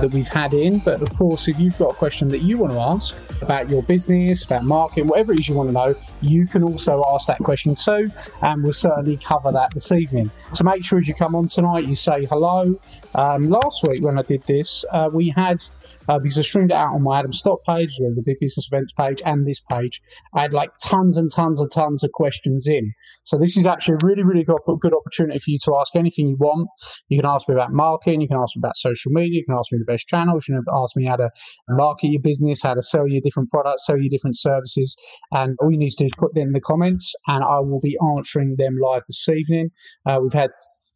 that we've had in, but of course, if you've got a question that you want to ask about your business, about marketing, whatever it is you want to know, you can also ask that question too, and we'll certainly cover that this evening. So make sure as you come on tonight, you say hello. Um, last week when I did this, uh, we had uh, because I streamed it out on my Adam Stott page, the Big Business Events page, and this page. I had like tons and tons and tons of questions in. So this is actually a really, really good, good opportunity for you to ask anything you want. You can ask me about marketing, you can ask me about social media, you can ask me best channels, you can ask me how to market your business, how to sell your different products, sell your different services. And all you need to do is put them in the comments, and I will be answering them live this evening. Uh, we've had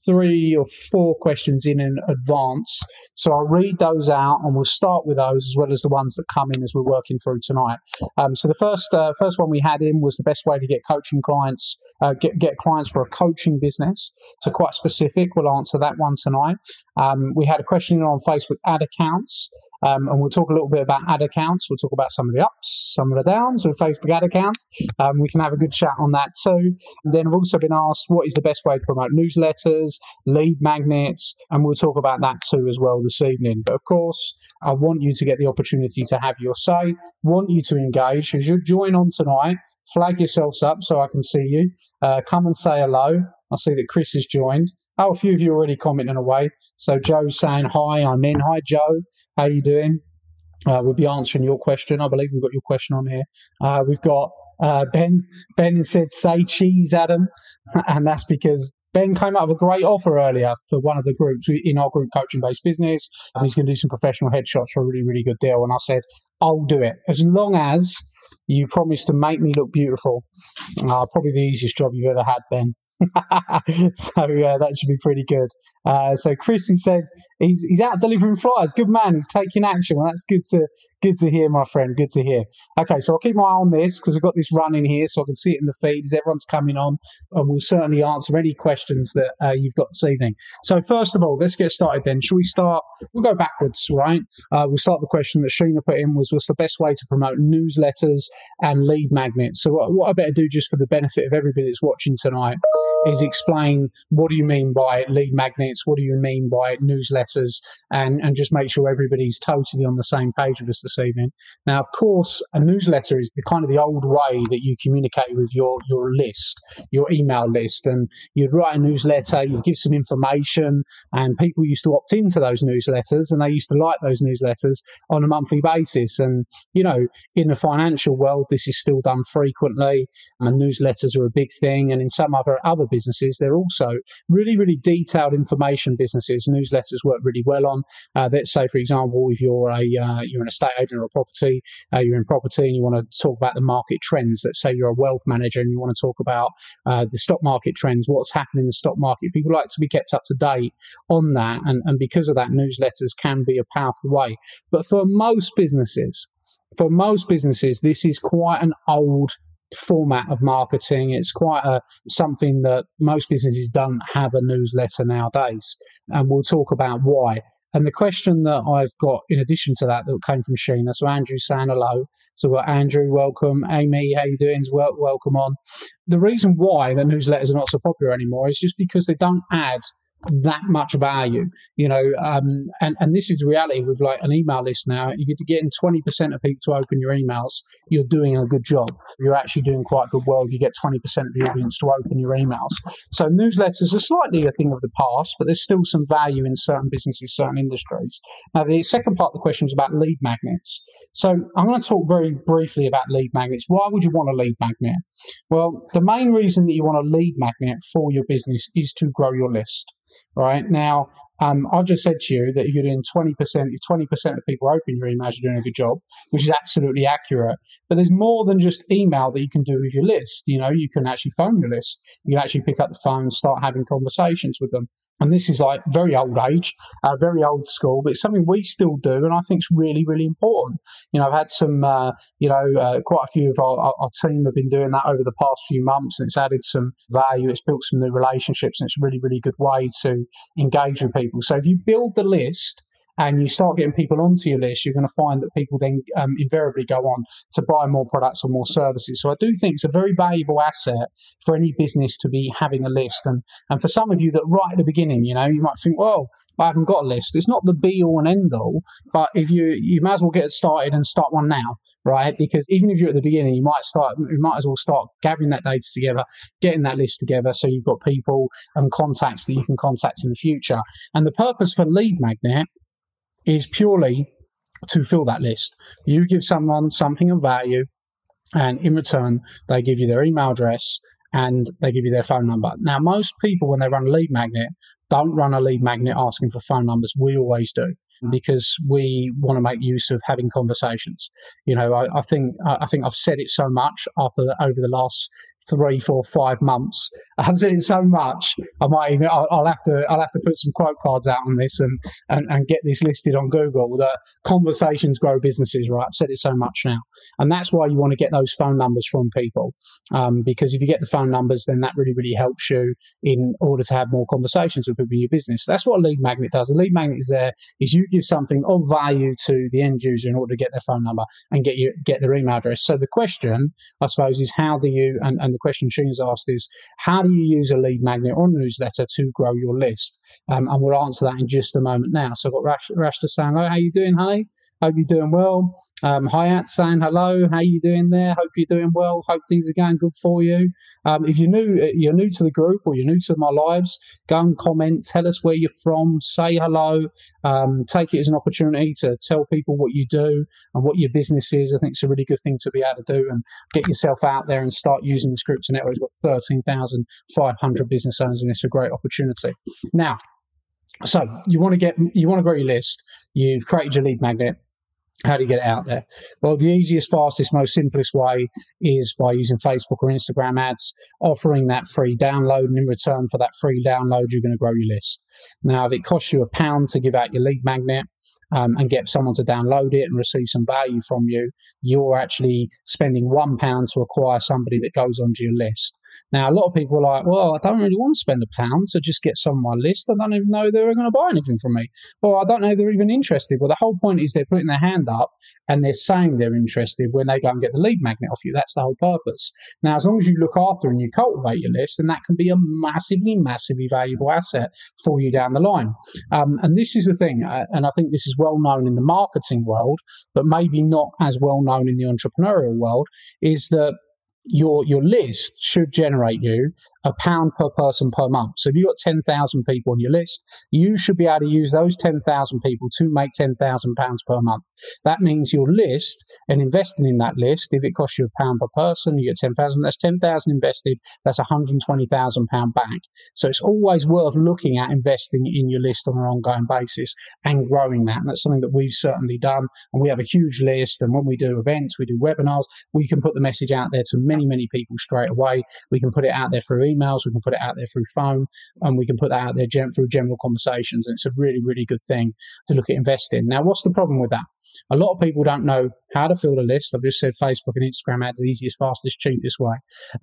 three or four questions in in advance. So I'll read those out and we'll start with those as well as the ones that come in as we're working through tonight. Um, so the first uh, first one we had in was the best way to get coaching clients, uh, get, get clients for a coaching business. So quite specific. We'll answer that one tonight. Um, we had a question on Facebook ad accounts. Um, and we'll talk a little bit about ad accounts. We'll talk about some of the ups, some of the downs with Facebook ad accounts. Um, we can have a good chat on that too. And then I've also been asked what is the best way to promote newsletters, lead magnets, and we'll talk about that too as well this evening. But of course, I want you to get the opportunity to have your say, want you to engage. As you join on tonight, flag yourselves up so I can see you. Uh, come and say hello. I see that Chris has joined. Oh, a few of you already commenting away. So Joe's saying hi. I'm in. Hi, Joe. How are you doing? Uh, we'll be answering your question. I believe we've got your question on here. Uh, we've got uh, Ben. Ben said, "Say cheese, Adam," and that's because Ben came up with a great offer earlier for one of the groups in our group coaching based business. And he's going to do some professional headshots for a really, really good deal. And I said, I'll do it as long as you promise to make me look beautiful. Uh, probably the easiest job you've ever had, Ben. so that should be pretty good. Uh, so Chris, he said he's he's out delivering flyers. Good man. He's taking action. Well, that's good to good to hear, my friend. Good to hear. Okay, so I'll keep my eye on this because I've got this running here, so I can see it in the feed as everyone's coming on, and we'll certainly answer any questions that uh, you've got this evening. So first of all, let's get started. Then, shall we start? We'll go backwards, right? Uh, we'll start the question that Sheena put in was what's the best way to promote newsletters and lead magnets. So what, what I better do just for the benefit of everybody that's watching tonight is explain what do you mean by lead magnets, what do you mean by newsletters, and, and just make sure everybody's totally on the same page with us this evening. Now, of course, a newsletter is the kind of the old way that you communicate with your, your list, your email list, and you'd write a newsletter, you'd give some information, and people used to opt into those newsletters and they used to like those newsletters on a monthly basis. And, you know, in the financial world, this is still done frequently, and newsletters are a big thing. And in some other other businesses, they're also really, really detailed information businesses. Newsletters work really well on. Uh, say, for example, if you're a uh, you're an estate agent or a property, uh, you're in property and you want to talk about the market trends. Let's say you're a wealth manager and you want to talk about uh, the stock market trends, what's happening in the stock market. People like to be kept up to date on that, and, and because of that, newsletters can be a powerful way. But for most businesses, for most businesses, this is quite an old format of marketing. It's quite a something that most businesses don't have a newsletter nowadays, and we'll talk about why. And the question that I've got in addition to that that came from Sheena, so Andrew saying hello. So got Andrew, welcome. Amy, how you doing? Well, welcome on. The reason why the newsletters are not so popular anymore is just because they don't add that much value, you know, um, and, and this is the reality with like an email list now. If you're getting 20% of people to open your emails, you're doing a good job. You're actually doing quite good well if you get 20% of the audience to open your emails. So newsletters are slightly a thing of the past, but there's still some value in certain businesses, certain industries. Now, the second part of the question was about lead magnets. So I'm going to talk very briefly about lead magnets. Why would you want a lead magnet? Well, the main reason that you want a lead magnet for your business is to grow your list right? Now, um, I've just said to you that if you're doing 20%, if 20% of people open your emails, you're doing a good job, which is absolutely accurate. But there's more than just email that you can do with your list. You know, you can actually phone your list. You can actually pick up the phone and start having conversations with them. And this is like very old age, uh, very old school, but it's something we still do. And I think it's really, really important. You know, I've had some, uh, you know, uh, quite a few of our, our, team have been doing that over the past few months and it's added some value. It's built some new relationships and it's a really, really good way to engage with people. So if you build the list and you start getting people onto your list, you're going to find that people then um, invariably go on to buy more products or more services. So I do think it's a very valuable asset for any business to be having a list. And, and for some of you that right at the beginning, you know, you might think, well, I haven't got a list. It's not the be all and end all, but if you, you might as well get started and start one now, right? Because even if you're at the beginning, you might start, you might as well start gathering that data together, getting that list together. So you've got people and contacts that you can contact in the future. And the purpose for Lead Magnet is purely to fill that list. You give someone something of value, and in return, they give you their email address and they give you their phone number. Now, most people, when they run a lead magnet, don't run a lead magnet asking for phone numbers. We always do because we want to make use of having conversations. You know, I, I think I think I've said it so much after over the last three, four, five months. I've said it so much. I might even I'll, I'll, have to I'll have to put some quote cards out on this and, and and get this listed on Google. That conversations grow businesses. Right, I've said it so much now, and that's why you want to get those phone numbers from people um, because if you get the phone numbers, then that really really helps you in order to have more conversations with people in your business. That's what a lead magnet does. A lead magnet is there is you give something of value to the end user in order to get their phone number and get you get their email address. So the question, I suppose, is how do you and, and the question Shane's asked is how do you use a lead magnet or newsletter to grow your list? Um, and we'll answer that in just a moment now. So I've got Rash, Rashta saying, "Oh, how you doing, honey? Hope you're doing well. Um, Hayat saying hello. How you doing there? Hope you're doing well. Hope things are going good for you. Um, if you're new, uh, you're new to the group or you're new to my lives, go and comment. Tell us where you're from. Say hello. Um, take it as an opportunity to tell people what you do and what your business is. I think it's a really good thing to be able to do and get yourself out there and start using this group to Network. We've got 13,500 business owners and it's a great opportunity. Now, so you want to get you want to grow your list. You've created your lead magnet. How do you get it out there? Well, the easiest, fastest, most simplest way is by using Facebook or Instagram ads, offering that free download. And in return for that free download, you're going to grow your list. Now, if it costs you a pound to give out your lead magnet, um, and get someone to download it and receive some value from you, you're actually spending one pound to acquire somebody that goes onto your list. Now, a lot of people are like, well, I don't really want to spend a pound to just get some on my list. I don't even know they're going to buy anything from me. Or I don't know they're even interested. Well, the whole point is they're putting their hand up and they're saying they're interested when they go and get the lead magnet off you. That's the whole purpose. Now, as long as you look after and you cultivate your list, then that can be a massively, massively valuable asset for you down the line. Um, and this is the thing, uh, and I think this is well known in the marketing world, but maybe not as well known in the entrepreneurial world, is that your your list should generate you a pound per person per month. So if you've got 10,000 people on your list, you should be able to use those 10,000 people to make 10,000 pounds per month. That means your list and investing in that list, if it costs you a pound per person, you get 10,000, that's 10,000 invested, that's 120,000 pound back. So it's always worth looking at investing in your list on an ongoing basis and growing that. And that's something that we've certainly done. And we have a huge list. And when we do events, we do webinars, we can put the message out there to many, many people straight away. We can put it out there through emails, we can put it out there through phone, and we can put that out there gen- through general conversations. And it's a really, really good thing to look at investing. Now, what's the problem with that? A lot of people don't know how to fill a list. I've just said Facebook and Instagram ads, the easiest, fastest, cheapest way.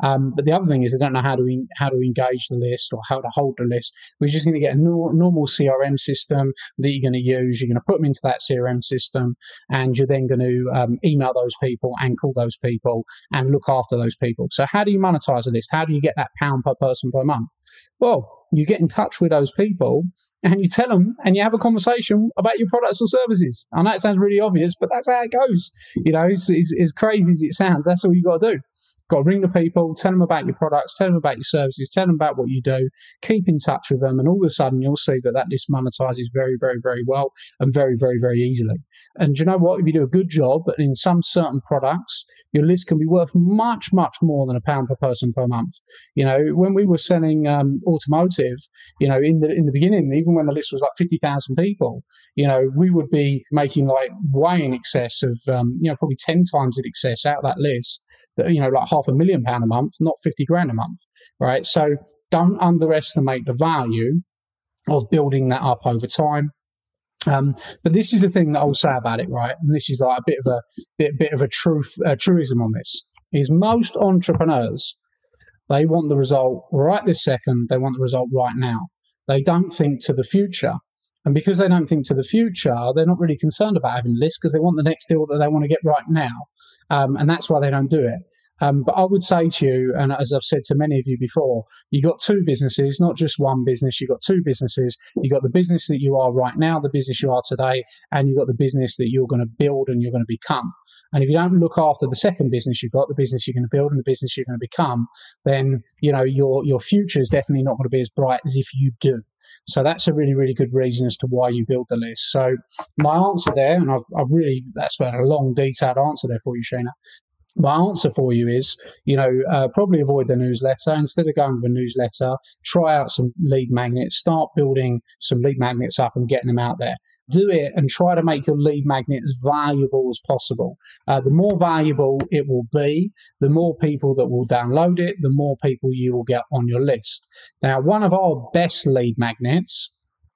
Um, but the other thing is they don't know how to in, how to engage the list or how to hold the list. We're just going to get a no, normal CRM system that you're going to use. You're going to put them into that CRM system, and you're then going to um, email those people and call those people and look after those people. So how do you monetize a list? How do you get that pound per person per month? Well, you get in touch with those people and you tell them and you have a conversation about your products or services. I know it sounds really obvious, but that's how it goes. You know, it's, it's, as crazy as it sounds, that's all you got to do. Got to ring the people, tell them about your products, tell them about your services, tell them about what you do, keep in touch with them, and all of a sudden you'll see that that list monetizes very, very, very well and very, very, very easily. And you know what? If you do a good job in some certain products, your list can be worth much, much more than a pound per person per month. You know, when we were selling um, automotive, you know, in the in the beginning, even when the list was like fifty thousand people, you know, we would be making like way in excess of, um, you know, probably ten times in excess out of that list. That you know, like half a million pound a month, not fifty grand a month, right? So don't underestimate the value of building that up over time. Um, but this is the thing that I'll say about it, right? And this is like a bit of a bit, bit of a truth, a truism on this. Is most entrepreneurs they want the result right this second. They want the result right now. They don't think to the future. And because they don't think to the future, they're not really concerned about having a list because they want the next deal that they want to get right now. Um, and that's why they don't do it. Um, but I would say to you, and as I've said to many of you before, you got two businesses, not just one business. You've got two businesses. You've got the business that you are right now, the business you are today, and you've got the business that you're going to build and you're going to become. And if you don't look after the second business you've got, the business you're going to build and the business you're going to become, then you know your your future is definitely not going to be as bright as if you do. So that's a really, really good reason as to why you build the list. So my answer there, and I've, I've really, that's been a long, detailed answer there for you, Shana my answer for you is, you know, uh, probably avoid the newsletter. Instead of going with a newsletter, try out some lead magnets, start building some lead magnets up and getting them out there. Do it and try to make your lead magnet as valuable as possible. Uh, the more valuable it will be, the more people that will download it, the more people you will get on your list. Now, one of our best lead magnets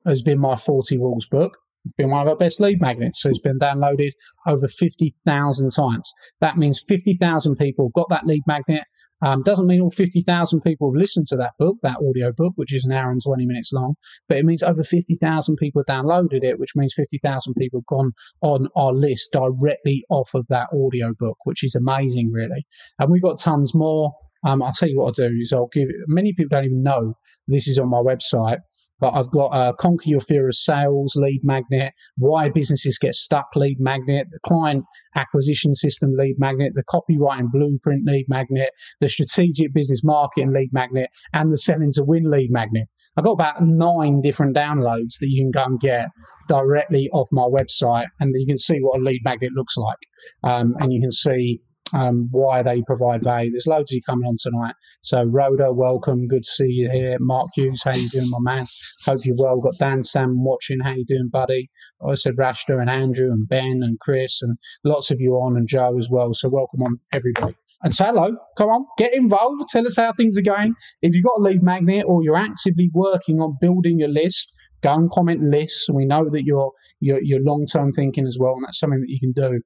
has been my 40 rules book. It's been one of our best lead magnets. So it's been downloaded over 50,000 times. That means 50,000 people have got that lead magnet. Um, doesn't mean all 50,000 people have listened to that book, that audio book, which is an hour and 20 minutes long, but it means over 50,000 people downloaded it, which means 50,000 people have gone on our list directly off of that audio book, which is amazing, really. And we've got tons more. Um, I'll tell you what I'll do is I'll give many people don't even know this is on my website, but I've got a Conquer Your Fear of Sales lead magnet, Why Businesses Get Stuck lead magnet, the Client Acquisition System lead magnet, the Copywriting Blueprint lead magnet, the Strategic Business Marketing lead magnet, and the Selling to Win lead magnet. I've got about nine different downloads that you can go and get directly off my website, and you can see what a lead magnet looks like. Um, and you can see um, why they provide value. There's loads of you coming on tonight. So Rhoda, welcome. Good to see you here. Mark Hughes, how you doing, my man? Hope you're well. Got Dan Sam watching. How you doing, buddy? I said Rashta and Andrew and Ben and Chris and lots of you on and Joe as well. So welcome on everybody. And say hello. Come on, get involved. Tell us how things are going. If you've got a lead magnet or you're actively working on building your list, go and comment lists. We know that you're you're, you're long term thinking as well, and that's something that you can do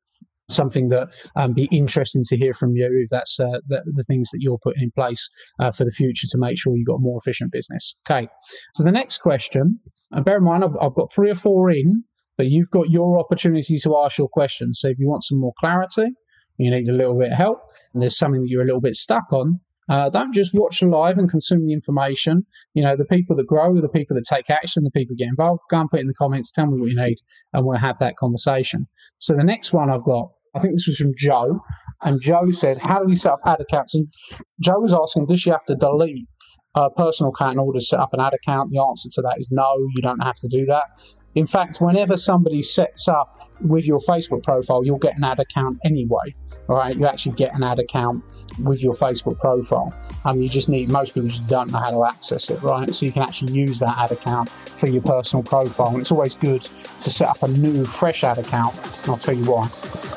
something that um, be interesting to hear from you if that's uh, the, the, things that you're putting in place uh, for the future to make sure you've got a more efficient business. Okay, so the next question, and bear in mind I've, I've got three or four in, but you've got your opportunity to ask your questions. So if you want some more clarity, you need a little bit of help, and there's something that you're a little bit stuck on, uh, don't just watch live and consume the information. You know, the people that grow, the people that take action, the people get involved. Go and put in the comments, tell me what you need, and we'll have that conversation. So the next one I've got I think this was from Joe, and Joe said, "How do we set up ad accounts?" And Joe was asking, "Does she have to delete her personal account in order to set up an ad account?" The answer to that is no. You don't have to do that. In fact, whenever somebody sets up with your Facebook profile, you'll get an ad account anyway. All right, you actually get an ad account with your Facebook profile. Um, you just need most people just don't know how to access it, right? So you can actually use that ad account for your personal profile, and it's always good to set up a new, fresh ad account. And I'll tell you why.